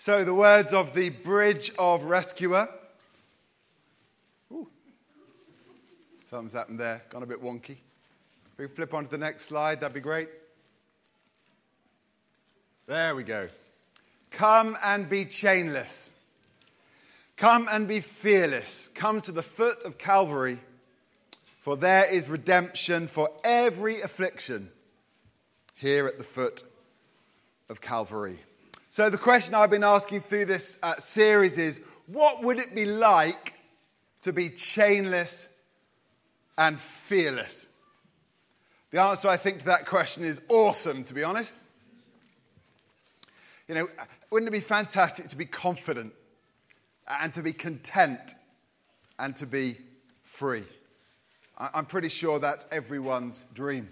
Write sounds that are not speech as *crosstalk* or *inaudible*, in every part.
So, the words of the Bridge of Rescuer. Ooh. Something's happened there, gone a bit wonky. If we can flip on to the next slide, that'd be great. There we go. Come and be chainless. Come and be fearless. Come to the foot of Calvary, for there is redemption for every affliction here at the foot of Calvary. So, the question I've been asking through this uh, series is what would it be like to be chainless and fearless? The answer, I think, to that question is awesome, to be honest. You know, wouldn't it be fantastic to be confident and to be content and to be free? I'm pretty sure that's everyone's dream.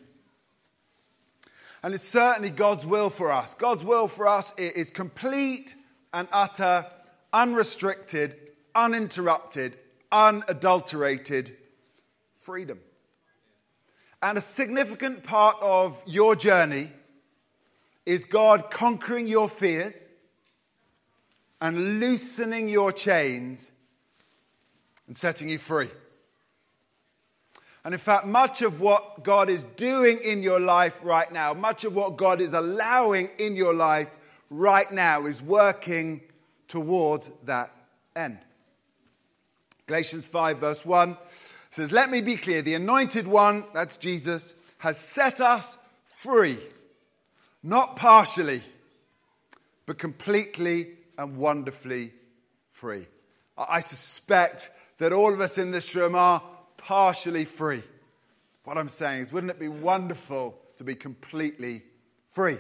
And it's certainly God's will for us. God's will for us is complete and utter, unrestricted, uninterrupted, unadulterated freedom. And a significant part of your journey is God conquering your fears and loosening your chains and setting you free. And in fact, much of what God is doing in your life right now, much of what God is allowing in your life right now is working towards that end. Galatians 5, verse 1 says, Let me be clear, the anointed one, that's Jesus, has set us free not partially, but completely and wonderfully free. I suspect that all of us in this room are partially free. What I'm saying is, wouldn't it be wonderful to be completely free?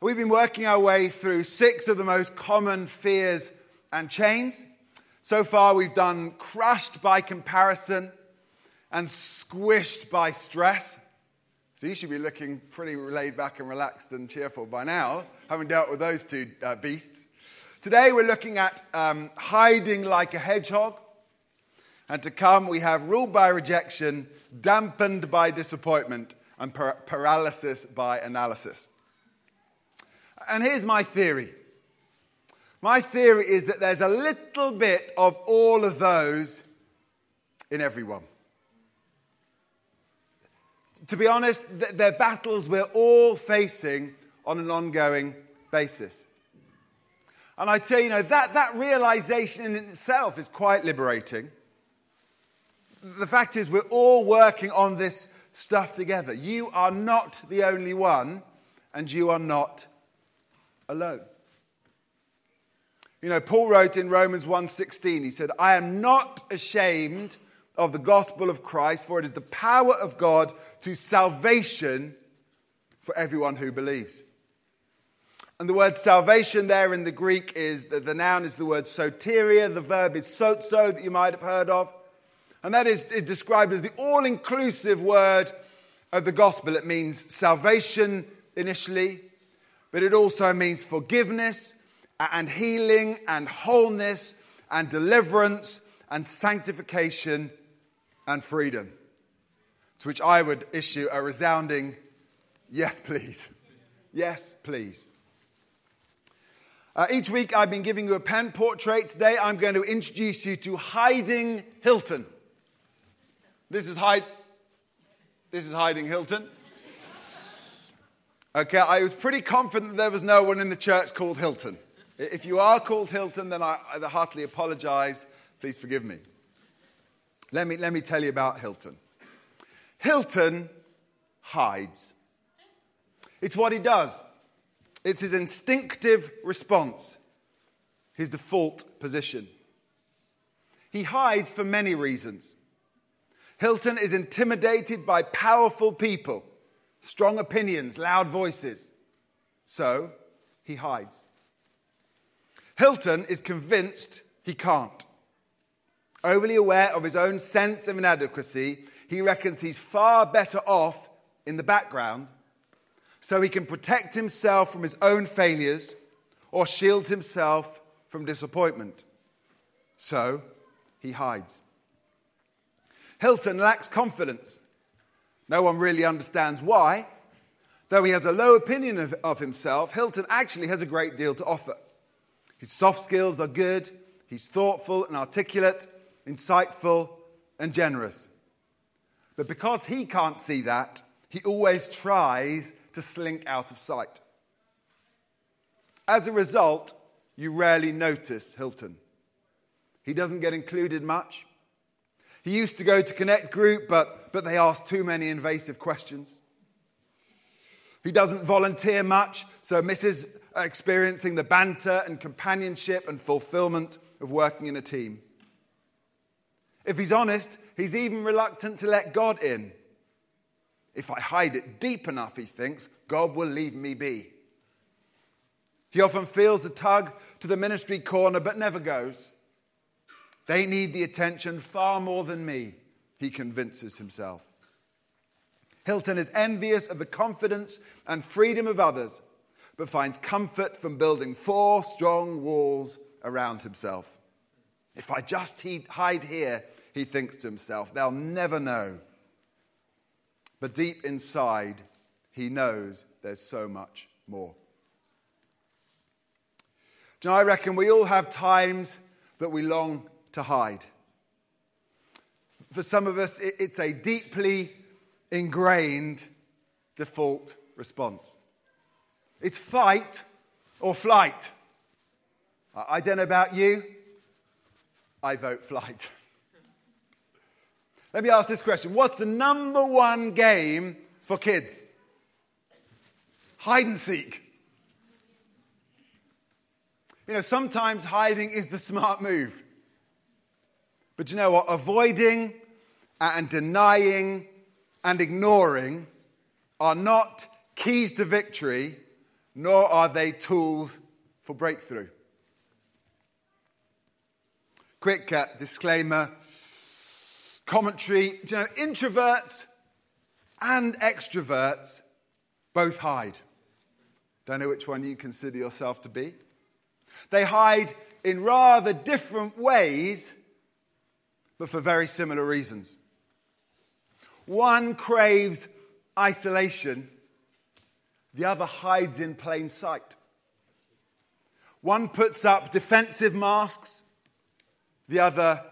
We've been working our way through six of the most common fears and chains. So far, we've done crushed by comparison and squished by stress. So you should be looking pretty laid back and relaxed and cheerful by now, having dealt with those two uh, beasts. Today we're looking at um, hiding like a hedgehog. And to come, we have ruled by rejection, dampened by disappointment, and par- paralysis by analysis. And here's my theory. My theory is that there's a little bit of all of those in everyone to be honest, they're battles we're all facing on an ongoing basis. And I tell you, you know, that, that realization in itself is quite liberating. The fact is, we're all working on this stuff together. You are not the only one, and you are not alone. You know, Paul wrote in Romans 1:16, he said, "I am not ashamed of the gospel of Christ, for it is the power of God to salvation for everyone who believes. And the word salvation there in the Greek is that the noun is the word soteria, the verb is sozo that you might have heard of. And that is described as the all inclusive word of the gospel. It means salvation initially, but it also means forgiveness and healing and wholeness and deliverance and sanctification and freedom. To which I would issue a resounding yes, please. Yes, please. Uh, each week I've been giving you a pen portrait. Today I'm going to introduce you to Hiding Hilton. This is Hide. This is Hiding Hilton. Okay, I was pretty confident there was no one in the church called Hilton. If you are called Hilton, then I, I heartily apologize. Please forgive me. Let me, let me tell you about Hilton. Hilton hides. It's what he does, it's his instinctive response, his default position. He hides for many reasons. Hilton is intimidated by powerful people, strong opinions, loud voices. So he hides. Hilton is convinced he can't. Overly aware of his own sense of inadequacy, he reckons he's far better off in the background so he can protect himself from his own failures or shield himself from disappointment. So he hides. Hilton lacks confidence. No one really understands why. Though he has a low opinion of, of himself, Hilton actually has a great deal to offer. His soft skills are good, he's thoughtful and articulate, insightful and generous. But because he can't see that, he always tries to slink out of sight. As a result, you rarely notice Hilton. He doesn't get included much. He used to go to Connect Group, but, but they ask too many invasive questions. He doesn't volunteer much, so misses experiencing the banter and companionship and fulfillment of working in a team. If he's honest, he's even reluctant to let God in. If I hide it deep enough, he thinks, God will leave me be. He often feels the tug to the ministry corner, but never goes. They need the attention far more than me, he convinces himself. Hilton is envious of the confidence and freedom of others, but finds comfort from building four strong walls around himself. If I just hide here, he thinks to himself, they'll never know. But deep inside, he knows there's so much more. Do you know, I reckon we all have times that we long to hide. For some of us, it's a deeply ingrained default response. It's fight or flight. I don't know about you, I vote flight. Let me ask this question What's the number one game for kids? Hide and seek. You know, sometimes hiding is the smart move. But you know what? Avoiding and denying and ignoring are not keys to victory, nor are they tools for breakthrough. Quick uh, disclaimer commentary. Do you know, introverts and extroverts both hide. Don't know which one you consider yourself to be. They hide in rather different ways, but for very similar reasons. One craves isolation, the other hides in plain sight. One puts up defensive masks, the other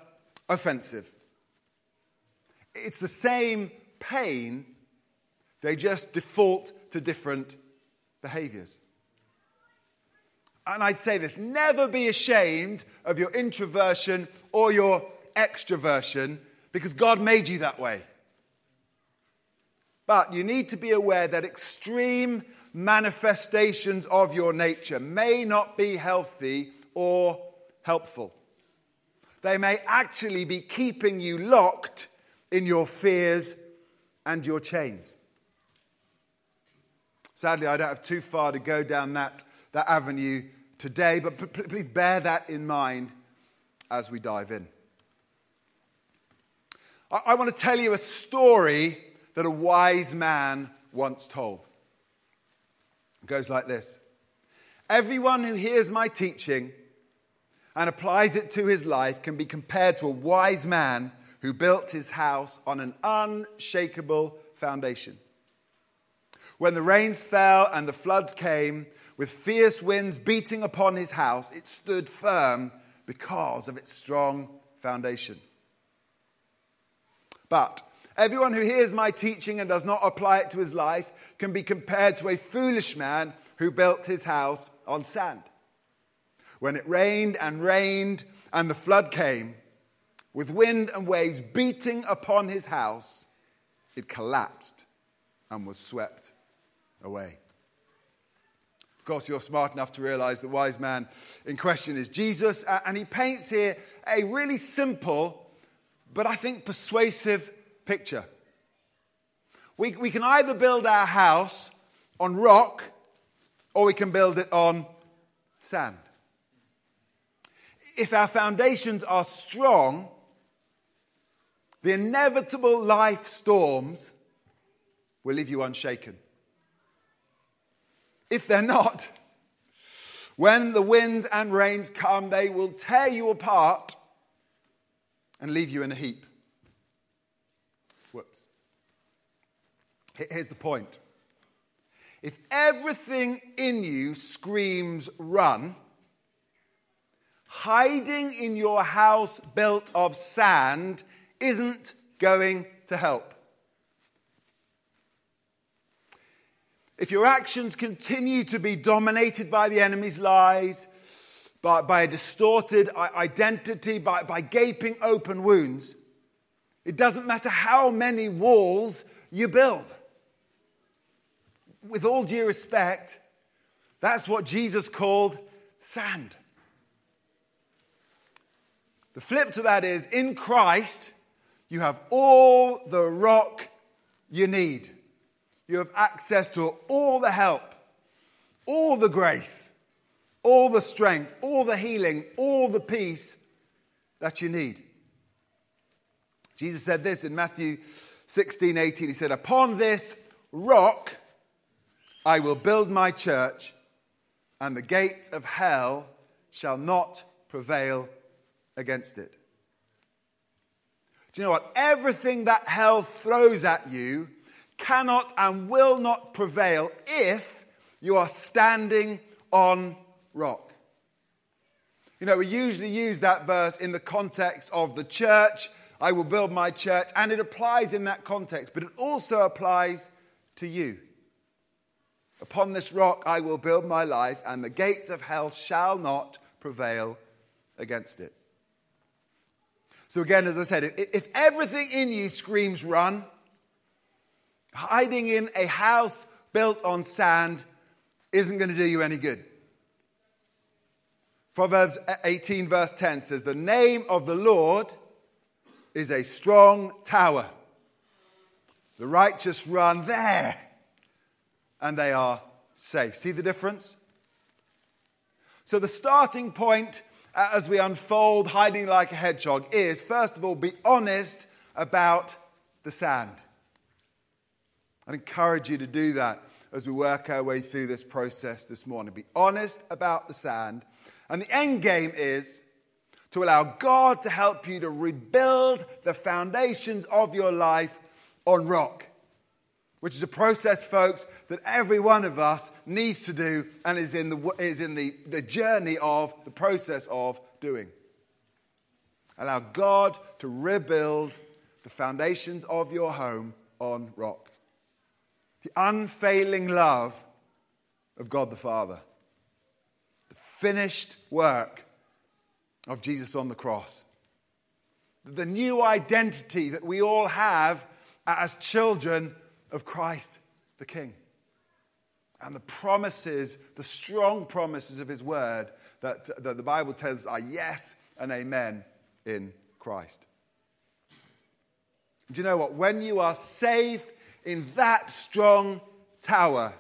offensive. It's the same pain, they just default to different behaviors. And I'd say this never be ashamed of your introversion or your extroversion because God made you that way. But you need to be aware that extreme manifestations of your nature may not be healthy or helpful. They may actually be keeping you locked in your fears and your chains. Sadly, I don't have too far to go down that, that avenue today, but p- please bear that in mind as we dive in. I, I want to tell you a story that a wise man once told. It goes like this Everyone who hears my teaching and applies it to his life can be compared to a wise man who built his house on an unshakable foundation. When the rains fell and the floods came, with fierce winds beating upon his house, it stood firm because of its strong foundation. But everyone who hears my teaching and does not apply it to his life can be compared to a foolish man who built his house on sand. When it rained and rained and the flood came, with wind and waves beating upon his house, it collapsed and was swept away Of course, you're smart enough to realize the wise man in question is Jesus. And he paints here a really simple, but I think persuasive picture. We, we can either build our house on rock or we can build it on sand. If our foundations are strong, the inevitable life storms will leave you unshaken. If they're not, when the winds and rains come, they will tear you apart and leave you in a heap. Whoops. Here's the point If everything in you screams run, hiding in your house built of sand isn't going to help. If your actions continue to be dominated by the enemy's lies, by, by a distorted identity, by, by gaping open wounds, it doesn't matter how many walls you build. With all due respect, that's what Jesus called sand. The flip to that is in Christ, you have all the rock you need you have access to all the help, all the grace, all the strength, all the healing, all the peace that you need. Jesus said this in Matthew 16 18. He said, Upon this rock I will build my church, and the gates of hell shall not prevail against it. Do you know what? Everything that hell throws at you cannot and will not prevail if you are standing on rock. You know, we usually use that verse in the context of the church. I will build my church, and it applies in that context, but it also applies to you. Upon this rock I will build my life, and the gates of hell shall not prevail against it. So, again, as I said, if everything in you screams run, Hiding in a house built on sand isn't going to do you any good. Proverbs 18, verse 10 says, The name of the Lord is a strong tower. The righteous run there and they are safe. See the difference? So, the starting point uh, as we unfold hiding like a hedgehog is first of all, be honest about the sand. I'd encourage you to do that as we work our way through this process this morning. Be honest about the sand. And the end game is to allow God to help you to rebuild the foundations of your life on rock, which is a process, folks, that every one of us needs to do and is in the, is in the, the journey of, the process of doing. Allow God to rebuild the foundations of your home on rock the unfailing love of God the Father, the finished work of Jesus on the cross, the new identity that we all have as children of Christ the King, and the promises, the strong promises of His word that, that the Bible tells us are yes and amen in Christ. Do you know what? When you are safe in that strong tower,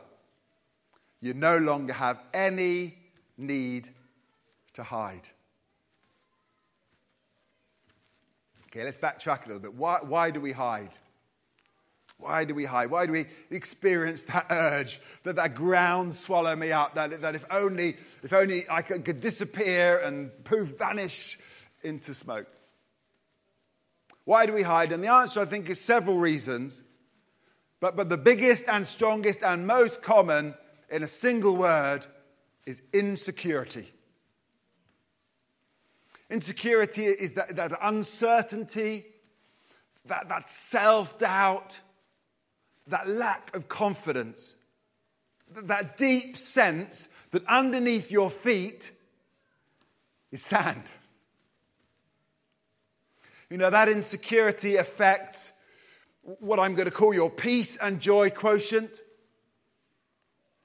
you no longer have any need to hide. Okay, let's backtrack a little bit. Why, why do we hide? Why do we hide? Why do we experience that urge, that that ground swallow me up, that, that if only, if only I could, could disappear and poof, vanish into smoke? Why do we hide? And the answer, I think, is several reasons. But, but the biggest and strongest and most common in a single word is insecurity. Insecurity is that, that uncertainty, that, that self doubt, that lack of confidence, that deep sense that underneath your feet is sand. You know, that insecurity affects what I'm going to call your peace and joy quotient.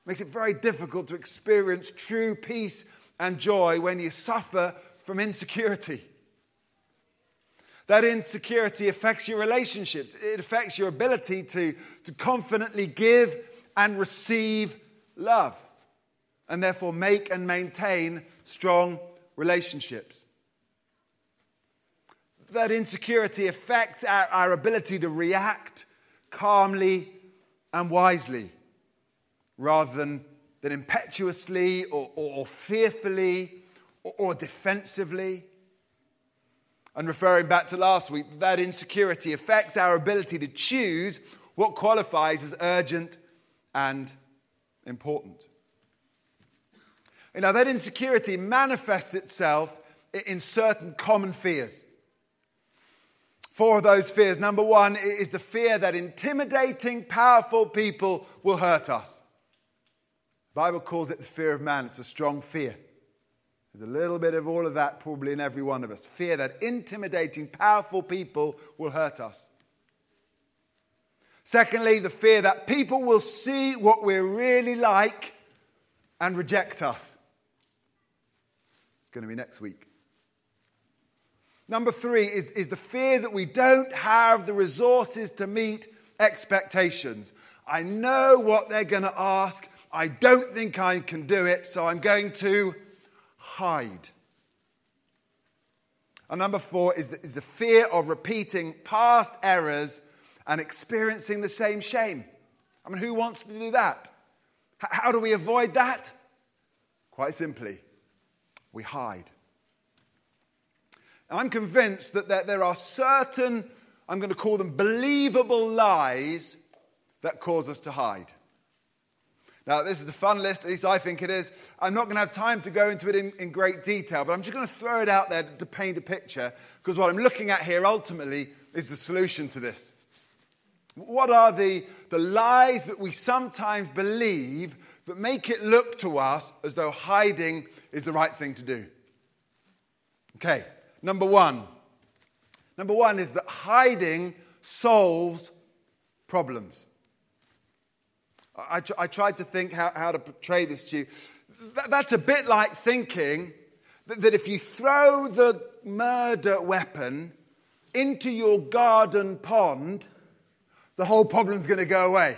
Makes it very difficult to experience true peace and joy when you suffer from insecurity. That insecurity affects your relationships. It affects your ability to, to confidently give and receive love, and therefore make and maintain strong relationships that insecurity affects our, our ability to react calmly and wisely rather than, than impetuously or, or, or fearfully or, or defensively. And referring back to last week, that insecurity affects our ability to choose what qualifies as urgent and important. You know, that insecurity manifests itself in certain common fears. Four of those fears. Number one is the fear that intimidating, powerful people will hurt us. Bible calls it the fear of man. It's a strong fear. There's a little bit of all of that probably in every one of us. Fear that intimidating, powerful people will hurt us. Secondly, the fear that people will see what we're really like and reject us. It's going to be next week. Number three is, is the fear that we don't have the resources to meet expectations. I know what they're going to ask. I don't think I can do it, so I'm going to hide. And number four is the, is the fear of repeating past errors and experiencing the same shame. I mean, who wants to do that? H- how do we avoid that? Quite simply, we hide. I'm convinced that there, there are certain, I'm going to call them believable lies that cause us to hide. Now, this is a fun list, at least I think it is. I'm not going to have time to go into it in, in great detail, but I'm just going to throw it out there to paint a picture, because what I'm looking at here ultimately is the solution to this. What are the, the lies that we sometimes believe that make it look to us as though hiding is the right thing to do? Okay, number one. Number one is that hiding solves problems. I, I tried to think how, how, to portray this to you. That, that's a bit like thinking that, that if you throw the murder weapon into your garden pond, the whole problem's going to go away.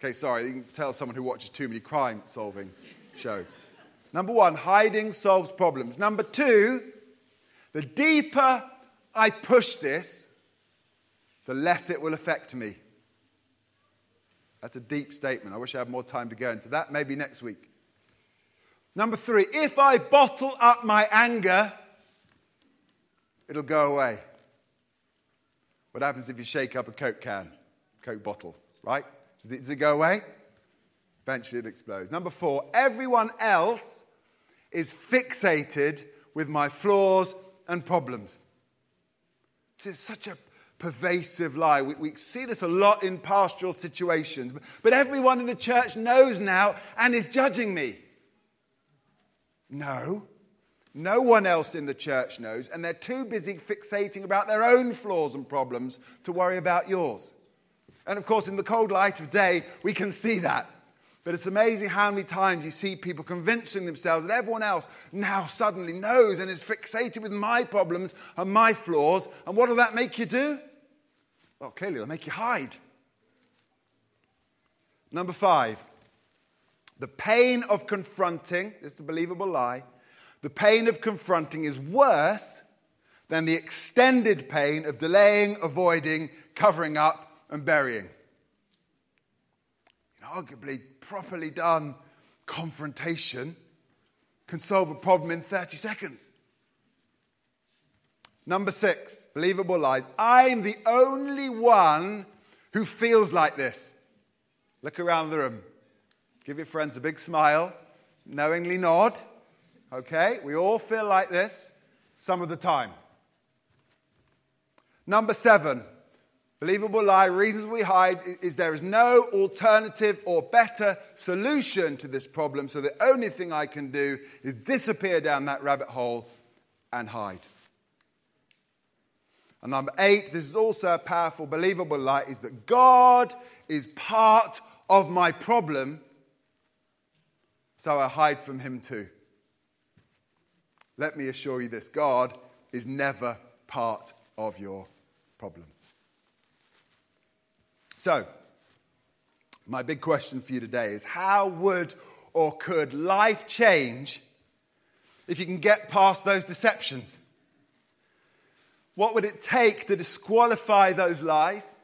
Okay, sorry, you can tell someone who watches too many crime solving shows. Number one, hiding solves problems. Number two, the deeper I push this, the less it will affect me. That's a deep statement. I wish I had more time to go into that. Maybe next week. Number three, if I bottle up my anger, it'll go away. What happens if you shake up a Coke can, Coke bottle, right? Does it, does it go away? Eventually it explodes. Number four, everyone else is fixated with my flaws and problems. Is such a pervasive lie. We, we, see this a lot in pastoral situations, but, everyone in the church knows now and is judging me. No, no one else in the church knows, and they're too busy fixating about their own flaws and problems to worry about yours. And of course, in the cold light of day, we can see that. But it's amazing how many times you see people convincing themselves that everyone else now suddenly knows and is fixated with my problems and my flaws. And what will that make you do? Well, clearly, it'll make you hide. Number five, the pain of confronting, this is a believable lie, the pain of confronting is worse than the extended pain of delaying, avoiding, covering up, and burying. Arguably, properly done confrontation can solve a problem in 30 seconds. Number six, believable lies. I'm the only one who feels like this. Look around the room. Give your friends a big smile, knowingly nod. Okay, we all feel like this some of the time. Number seven, believable lie, reasons we hide is there is no alternative or better solution to this problem, so the only thing I can do is disappear down that rabbit hole and hide. And number eight, this is also a powerful, believable lie, is that God is part of my problem, so I hide from Him too. Let me assure you this God is never part of your problem. So, my big question for you today is how would or could life change if you can get past those deceptions? What would it take to disqualify those lies?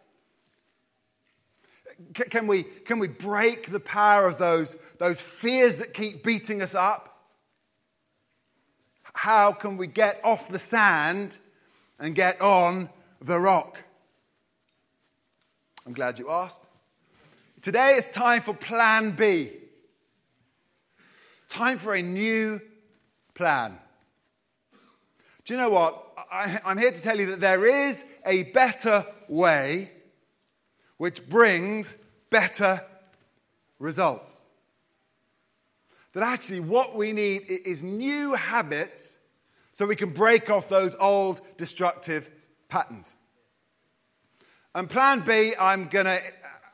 Can we, can we break the power of those, those fears that keep beating us up? How can we get off the sand and get on the rock? I'm glad you asked. Today it's time for plan B. Time for a new plan. Do you know what? I, am here to tell you that there is a better way which brings better results. That actually, what we need is new habits so we can break off those old destructive patterns. And plan B, I'm going to,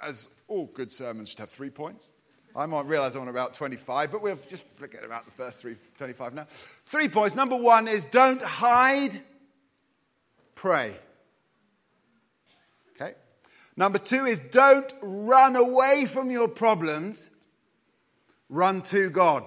as all good sermons should have three points. I might realize I'm on about 25, but we'll just forget about the first three, 25 now. Three points. Number one is don't hide, pray. Okay? Number two is don't run away from your problems, run to God.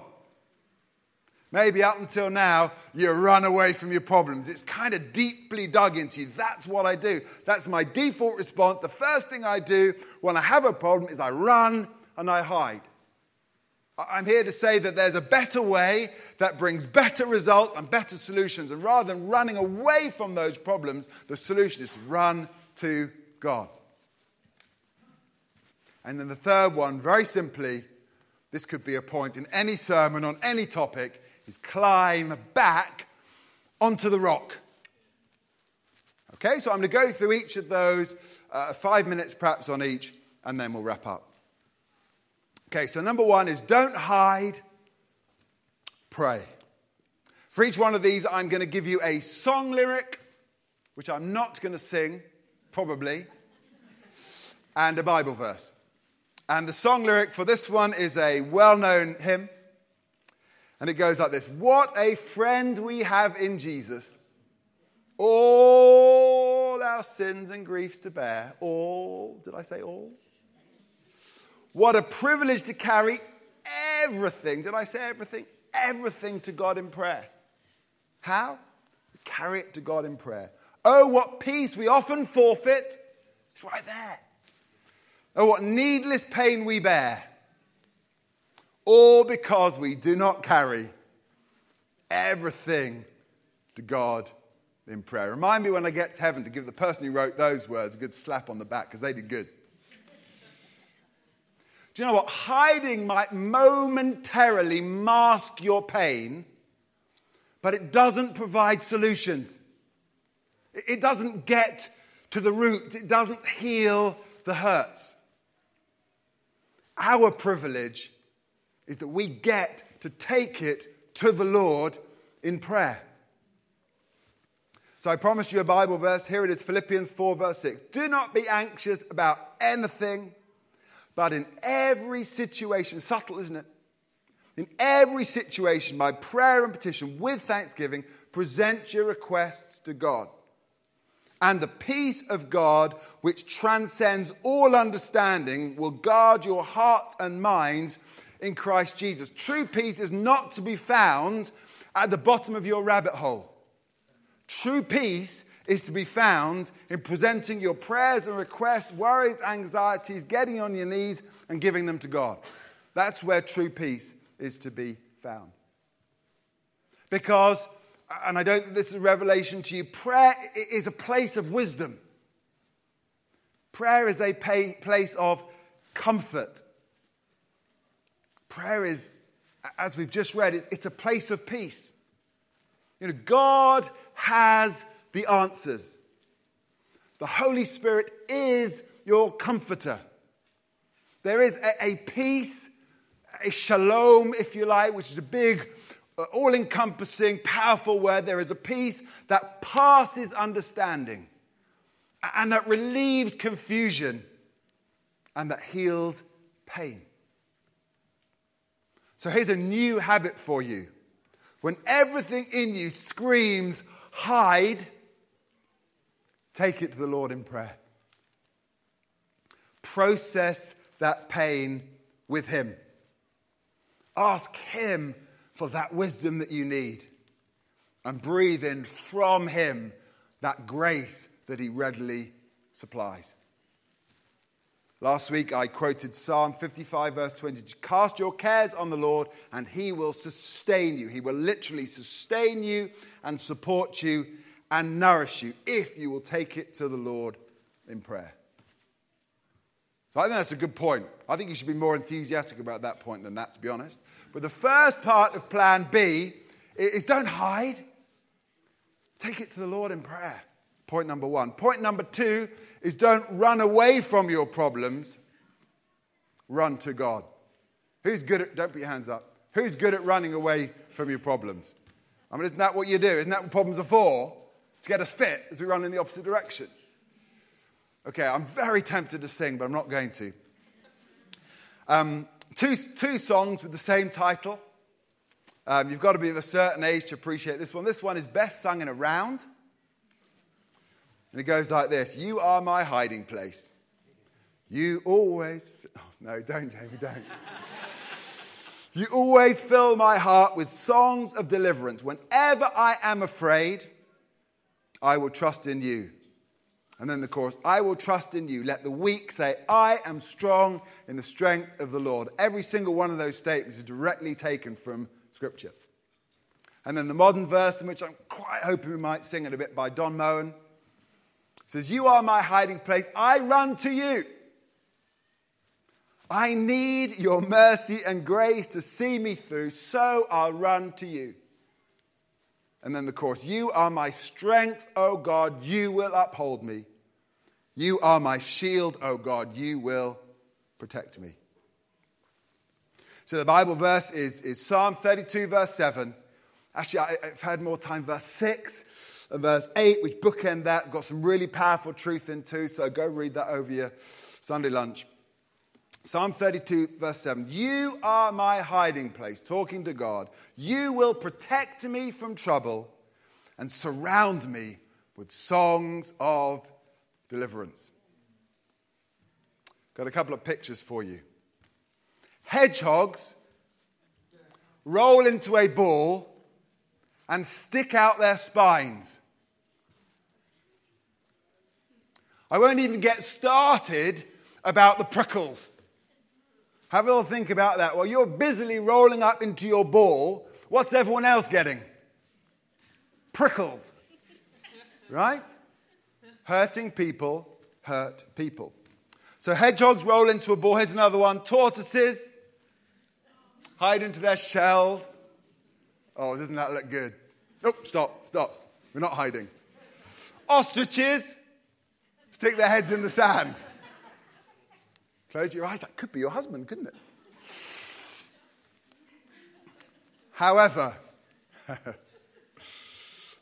Maybe up until now, you run away from your problems. It's kind of deeply dug into you. That's what I do. That's my default response. The first thing I do when I have a problem is I run and I hide. I'm here to say that there's a better way that brings better results and better solutions. And rather than running away from those problems, the solution is to run to God. And then the third one, very simply, this could be a point in any sermon on any topic, is climb back onto the rock. Okay, so I'm going to go through each of those, uh, five minutes perhaps on each, and then we'll wrap up. Okay, so number one is don't hide, pray. For each one of these, I'm going to give you a song lyric, which I'm not going to sing, probably, and a Bible verse. And the song lyric for this one is a well known hymn. And it goes like this What a friend we have in Jesus. All our sins and griefs to bear. All, did I say all? What a privilege to carry everything. Did I say everything? Everything to God in prayer. How? Carry it to God in prayer. Oh, what peace we often forfeit. It's right there. Oh, what needless pain we bear all because we do not carry everything to God in prayer. Remind me when I get to heaven to give the person who wrote those words a good slap on the back because they did good. Do you know what? Hiding might momentarily mask your pain, but it doesn't provide solutions. It doesn't get to the root, it doesn't heal the hurts. Our privilege is that we get to take it to the Lord in prayer. So I promised you a Bible verse. Here it is Philippians 4, verse 6. Do not be anxious about anything, but in every situation, subtle, isn't it? In every situation, by prayer and petition, with thanksgiving, present your requests to God. And the peace of God, which transcends all understanding, will guard your hearts and minds in Christ Jesus. True peace is not to be found at the bottom of your rabbit hole. True peace is to be found in presenting your prayers and requests, worries, anxieties, getting on your knees and giving them to God. That's where true peace is to be found. Because, and I don't think this is a revelation to you, prayer is a place of wisdom. Prayer is a place of comfort. Prayer is, as we've just read, it's, it's a place of peace. You know, God has the answers. The Holy Spirit is your comforter. There is a, a peace, a shalom, if you like, which is a big, uh, all encompassing, powerful word. There is a peace that passes understanding and that relieves confusion and that heals pain. So here's a new habit for you. When everything in you screams, hide, take it to the Lord in prayer. Process that pain with Him. Ask Him for that wisdom that you need. And breathe in from Him that grace that He readily supplies. Last week I quoted Psalm 55, verse 20. Cast your cares on the Lord, and he will sustain you. He will literally sustain you and support you and nourish you if you will take it to the Lord in prayer. So I think that's a good point. I think you should be more enthusiastic about that point than that, to be honest. But the first part of plan B is don't hide. Take it to the Lord in prayer. Point number one. Point number two is don't run away from your problems, run to God. Who's good at, don't put your hands up, who's good at running away from your problems? I mean, isn't that what you do? Isn't that what problems are for? To get us fit as we run in the opposite direction. Okay, I'm very tempted to sing, but I'm not going to. Um, two, two songs with the same title. Um, you've got to be of a certain age to appreciate this one. This one is best sung in a round. And it goes like this You are my hiding place. You always. Oh, no, don't, Jamie, don't. *laughs* you always fill my heart with songs of deliverance. Whenever I am afraid, I will trust in you. And then the chorus, I will trust in you. Let the weak say, I am strong in the strength of the Lord. Every single one of those statements is directly taken from Scripture. And then the modern verse, in which I'm quite hoping we might sing it a bit by Don Moen, says, You are my hiding place. I run to you. I need your mercy and grace to see me through, so I'll run to you. And then the chorus, You are my strength, O God, you will uphold me. You are my shield, O God, you will protect me. So the Bible verse is, is Psalm 32, verse 7. Actually, I, have had more time, verse 6 and verse 8, which bookend that. Got some really powerful truth in too, so go read that over your Sunday lunch. Psalm 32, verse 7. You are my hiding place, talking to God. You will protect me from trouble and surround me with songs of deliverance. Got a couple of pictures for you. Hedgehogs roll into a ball and stick out their spines. I won't even get started about the prickles. Have a little think about that. While you're busily rolling up into your ball, what's everyone else getting? Prickles. Right? Hurting people hurt people. So hedgehogs roll into a ball. Here's another one. Tortoises hide into their shells. Oh, doesn't that look good? Oh, stop, stop. We're not hiding. Ostriches stick their heads in the sand. Close your eyes. That could be your husband, couldn't it? However, *laughs*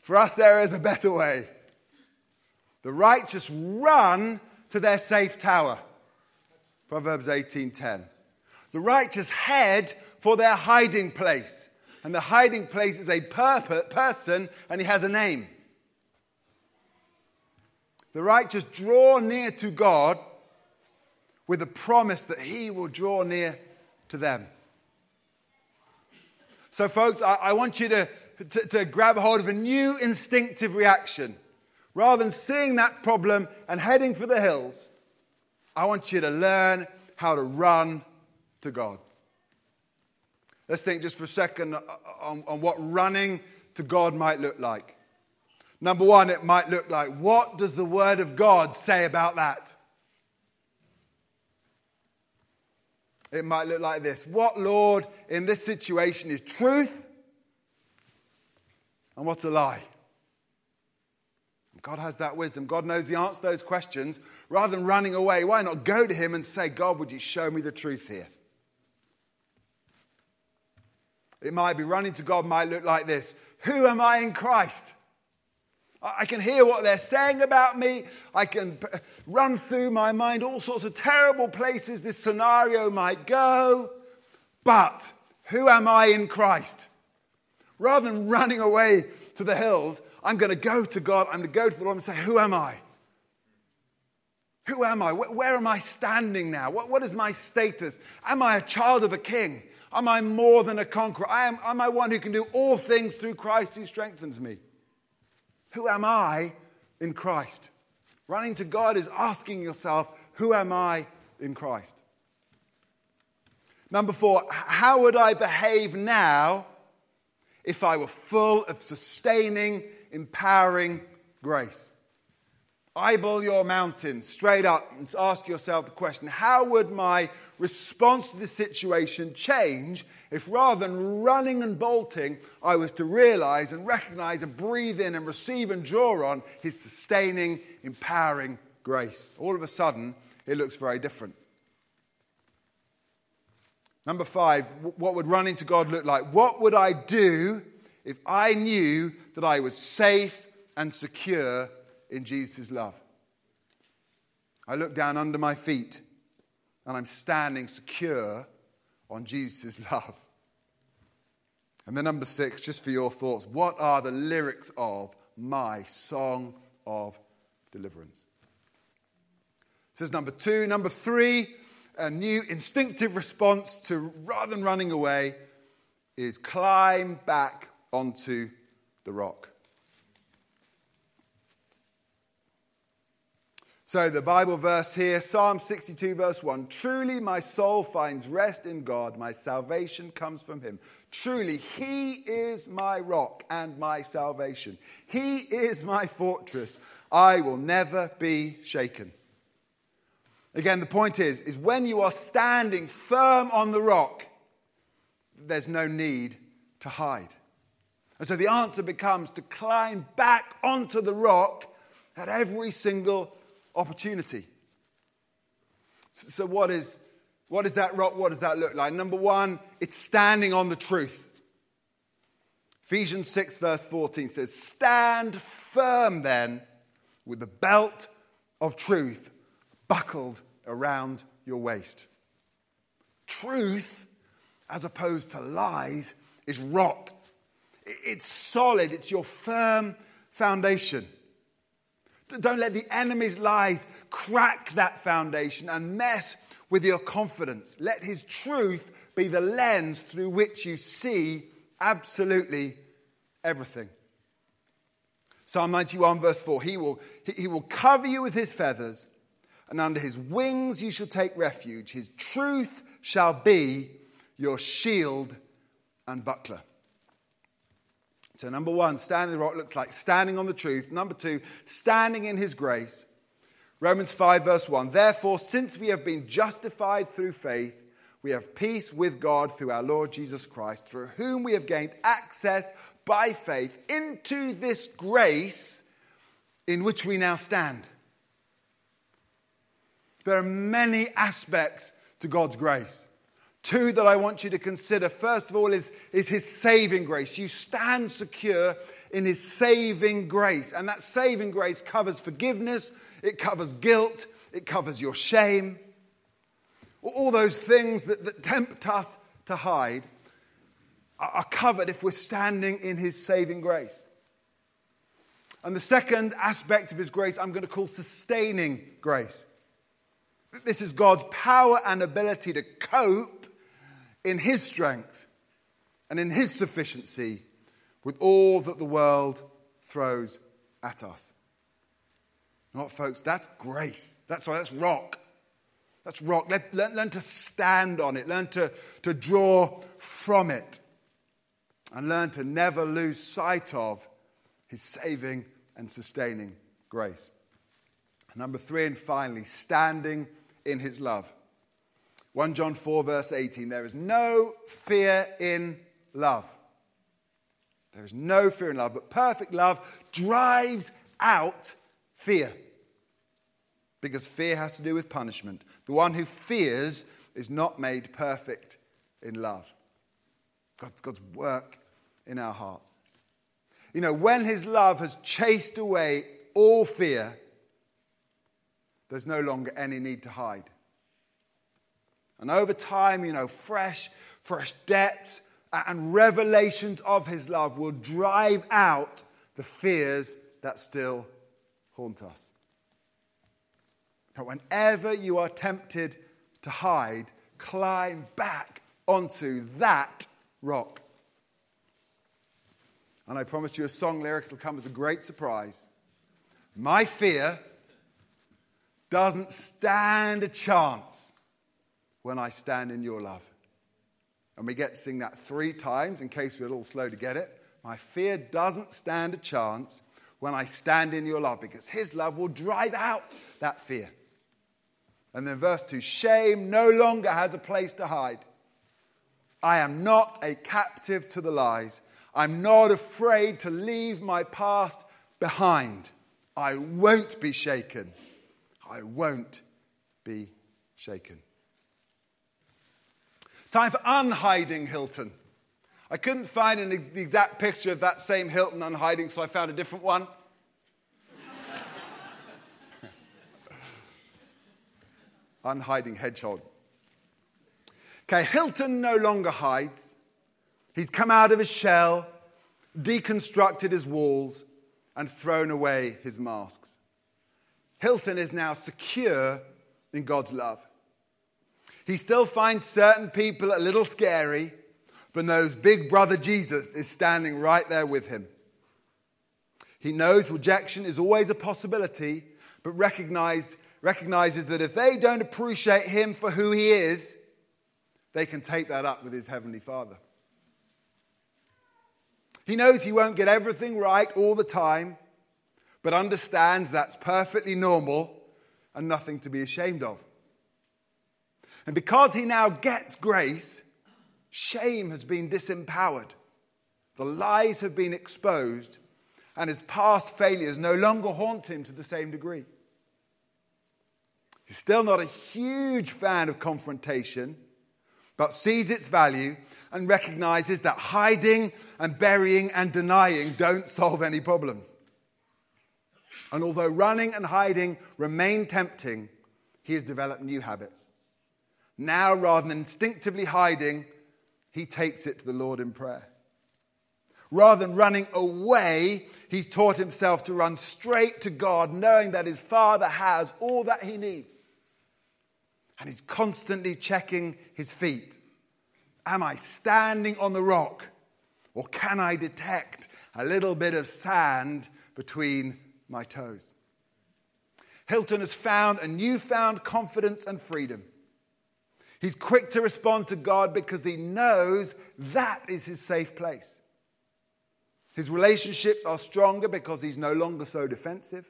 for us, there is a better way. The righteous run to their safe tower. Proverbs 18:10. The righteous head for their hiding place. And the hiding place is a person and he has a name. The righteous draw near to God with a promise that he will draw near to them. So, folks, I, I want you to, to, to grab hold of a new instinctive reaction. Rather than seeing that problem and heading for the hills, I want you to learn how to run to God. Let's think just for a second on, on what running to God might look like. Number one, it might look like what does the Word of God say about that? It might look like this What, Lord, in this situation is truth and what's a lie? God has that wisdom. God knows the answer to those questions. Rather than running away, why not go to Him and say, God, would you show me the truth here? It might be running to God, might look like this Who am I in Christ? I can hear what they're saying about me. I can run through my mind all sorts of terrible places this scenario might go. But who am I in Christ? Rather than running away to the hills, I'm going to go to God. I'm going to go to the Lord and say, Who am I? Who am I? Where, where am I standing now? What, what is my status? Am I a child of a king? Am I more than a conqueror? I am, am I one who can do all things through Christ who strengthens me? Who am I in Christ? Running to God is asking yourself, Who am I in Christ? Number four, how would I behave now if I were full of sustaining, empowering grace? eyeball your mountain straight up and ask yourself the question how would my response to the situation change if rather than running and bolting, I was to realize and recognize and breathe in and receive and draw on his sustaining, empowering grace? All of a sudden, it looks very different. Number five, what would running to God look like? What would I do if I knew that I was safe and secure in Jesus' love? I look down under my feet and I'm standing secure on Jesus' *laughs* love. And then, number six, just for your thoughts, what are the lyrics of my song of deliverance? This is number two. Number three, a new instinctive response to rather than running away is climb back onto the rock. So, the Bible verse here, Psalm 62, verse 1 Truly my soul finds rest in God, my salvation comes from him. Truly, he is my rock and my salvation. He is my fortress. I will never be shaken. Again, the point is, is when you are standing firm on the rock, there's no need to hide. And so the answer becomes to climb back onto the rock at every single opportunity. So, what is, what is that rock? What does that look like? Number one, it's standing on the truth. Ephesians 6, verse 14 says, Stand firm then with the belt of truth buckled around your waist. Truth, as opposed to lies, is rock. It's solid, it's your firm foundation. Don't let the enemy's lies crack that foundation and mess with your confidence. Let his truth be the lens through which you see absolutely everything. Psalm 91, verse 4 He will, he, will cover you with his feathers, and under his wings you shall take refuge. His truth shall be your shield and buckler. So, number one, standing the rock looks like standing on the truth. Number two, standing in his grace. Romans 5, verse 1. Therefore, since we have been justified through faith, we have peace with God through our Lord Jesus Christ, through whom we have gained access by faith into this grace in which we now stand. There are many aspects to God's grace. Two that I want you to consider. First of all, is, is his saving grace. You stand secure in his saving grace. And that saving grace covers forgiveness, it covers guilt, it covers your shame. All those things that, that tempt us to hide are covered if we're standing in his saving grace. And the second aspect of his grace, I'm going to call sustaining grace. This is God's power and ability to cope in His strength and in His sufficiency with all that the world throws at us. Not, folks, that's grace. That's that's rock. That's rock. Let, learn, learn to stand on it, learn to, to draw from it, and learn to never lose sight of His saving and sustaining grace. Number three, and finally, standing in His love. 1 John 4, verse 18 there is no fear in love. There is no fear in love, but perfect love drives out fear. Because fear has to do with punishment. The one who fears is not made perfect in love. God's, God's work in our hearts. You know, when his love has chased away all fear, there's no longer any need to hide. And over time, you know, fresh, fresh depths and revelations of his love will drive out the fears that still haunt us. But whenever you are tempted to hide, climb back onto that rock. And I promise you a song lyric will come as a great surprise. My fear doesn't stand a chance when I stand in your love. And we get to sing that three times in case we're a little slow to get it. My fear doesn't stand a chance when I stand in your love, because his love will drive out that fear. And then verse 2 shame no longer has a place to hide. I am not a captive to the lies. I'm not afraid to leave my past behind. I won't be shaken. I won't be shaken. Time for unhiding Hilton. I couldn't find an, the exact picture of that same Hilton unhiding, so I found a different one. *laughs* unhiding hedgehog. Okay, Hilton no longer hides. He's come out of his shell, deconstructed his walls, and thrown away his masks. Hilton is now secure in God's love. He still finds certain people a little scary, but knows Big Brother Jesus is standing right there with him. He knows rejection is always a possibility, but recognize, recognizes that if they don't appreciate him for who he is, they can take that up with his Heavenly Father. He knows he won't get everything right all the time, but understands that's perfectly normal and nothing to be ashamed of. And because he now gets grace, shame has been disempowered. The lies have been exposed, and his past failures no longer haunt him to the same degree. He's still not a huge fan of confrontation but sees its value and recognizes that hiding and burying and denying don't solve any problems. And although running and hiding remain tempting, he has developed new habits. Now, rather than instinctively hiding, he takes it to the Lord in prayer. Rather than running away, he's taught himself to run straight to God, knowing that his Father has all that he needs. And he's constantly checking his feet. Am I standing on the rock? Or can I detect a little bit of sand between my toes? Hilton has found a newfound confidence and freedom. He's quick to respond to God because he knows that is his safe place. His relationships are stronger because he's no longer so defensive.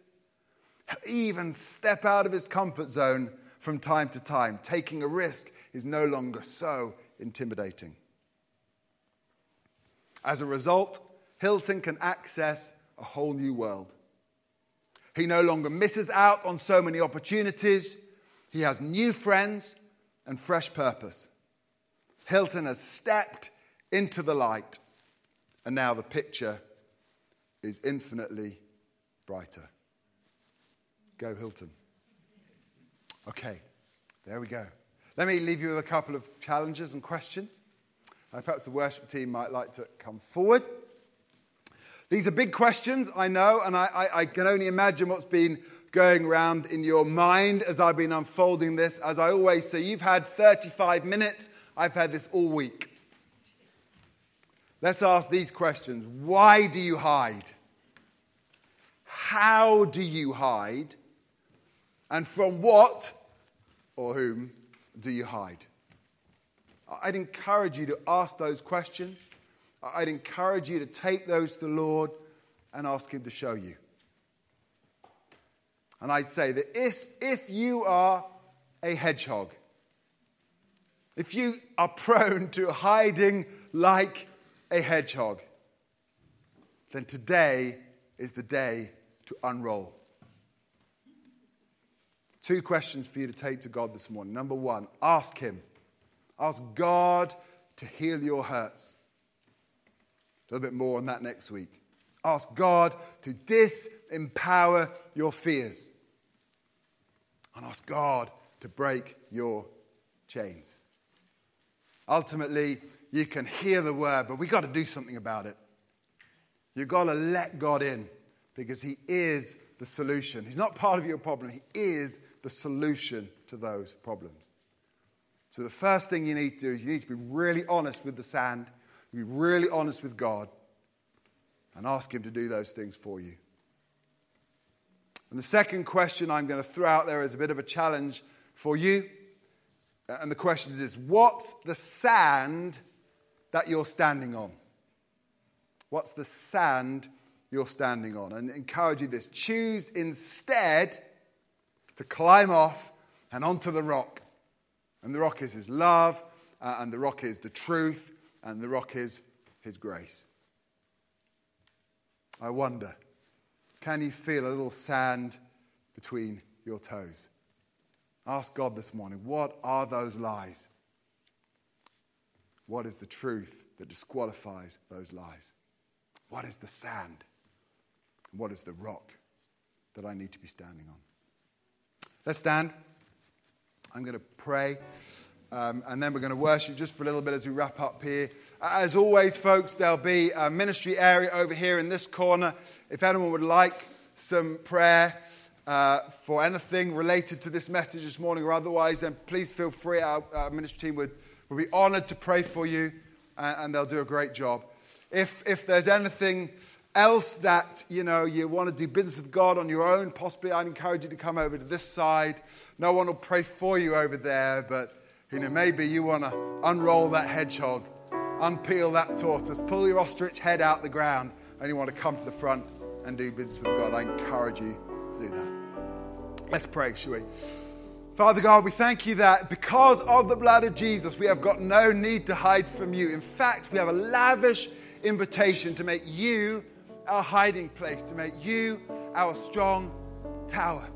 He'll even step out of his comfort zone from time to time. Taking a risk is no longer so intimidating. As a result, Hilton can access a whole new world. He no longer misses out on so many opportunities. He has new friends and fresh purpose. Hilton has stepped into the light, and now the picture is infinitely brighter. Go, Hilton. Okay, there we go. Let me leave you with a couple of challenges and questions. Uh, perhaps the worship team might like to come forward. These are big questions, I know, and I, I, I can only imagine what's been going around in your mind as I've been unfolding this. As I always say, you've had 35 minutes, I've had this all week. Let's ask these questions Why do you hide? How do you hide? And from what or whom do you hide? I'd encourage you to ask those questions. I'd encourage you to take those to the Lord and ask Him to show you. And I'd say that if, if you are a hedgehog, if you are prone to hiding like a hedgehog, then today is the day to unroll. Two questions for you to take to God this morning. Number one, ask Him. Ask God to heal your hurts. A little bit more on that next week. Ask God to disempower your fears. And ask God to break your chains. Ultimately, you can hear the word, but we've got to do something about it. You've got to let God in because He is the solution. He's not part of your problem, He is the solution to those problems. So, the first thing you need to do is you need to be really honest with the sand, be really honest with God, and ask Him to do those things for you. And the second question I'm going to throw out there is a bit of a challenge for you. And the question is What's the sand that you're standing on? What's the sand you're standing on. And encourage you this choose instead to climb off and onto the rock. And the rock is his love, uh, and the rock is the truth, and the rock is his grace. I wonder can you feel a little sand between your toes? Ask God this morning what are those lies? What is the truth that disqualifies those lies? What is the sand? What is the rock that I need to be standing on? Let's stand. I'm going to pray. Um, and then we're going to worship just for a little bit as we wrap up here. As always, folks, there'll be a ministry area over here in this corner. If anyone would like some prayer uh, for anything related to this message this morning or otherwise, then please feel free. Our, our ministry team would, would be honored to pray for you, and, and they'll do a great job. If, if there's anything else that you know you want to do business with God on your own, possibly I'd encourage you to come over to this side. No one will pray for you over there, but you know maybe you want to unroll that hedgehog, unpeel that tortoise, pull your ostrich head out the ground, and you want to come to the front and do business with God. I encourage you to do that. Let's pray, shall we? Father God, we thank you that because of the blood of Jesus, we have got no need to hide from you. In fact, we have a lavish invitation to make you our hiding place, to make you our strong tower.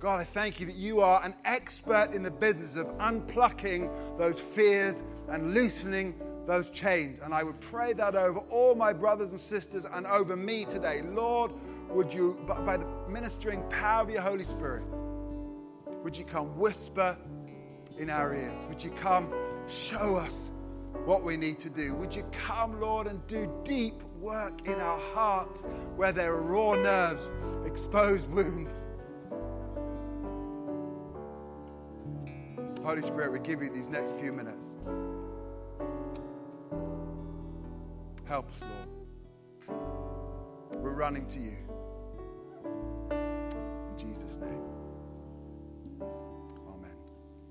God, I thank you that you are an expert in the business of unplucking those fears and loosening those chains. And I would pray that over all my brothers and sisters and over me today. Lord, would you, by the ministering power of your Holy Spirit, would you come whisper in our ears? Would you come show us what we need to do? Would you come, Lord, and do deep work in our hearts where there are raw nerves, exposed wounds. Holy Spirit, we give you these next few minutes. Help us, Lord. We're running to you. In Jesus' name.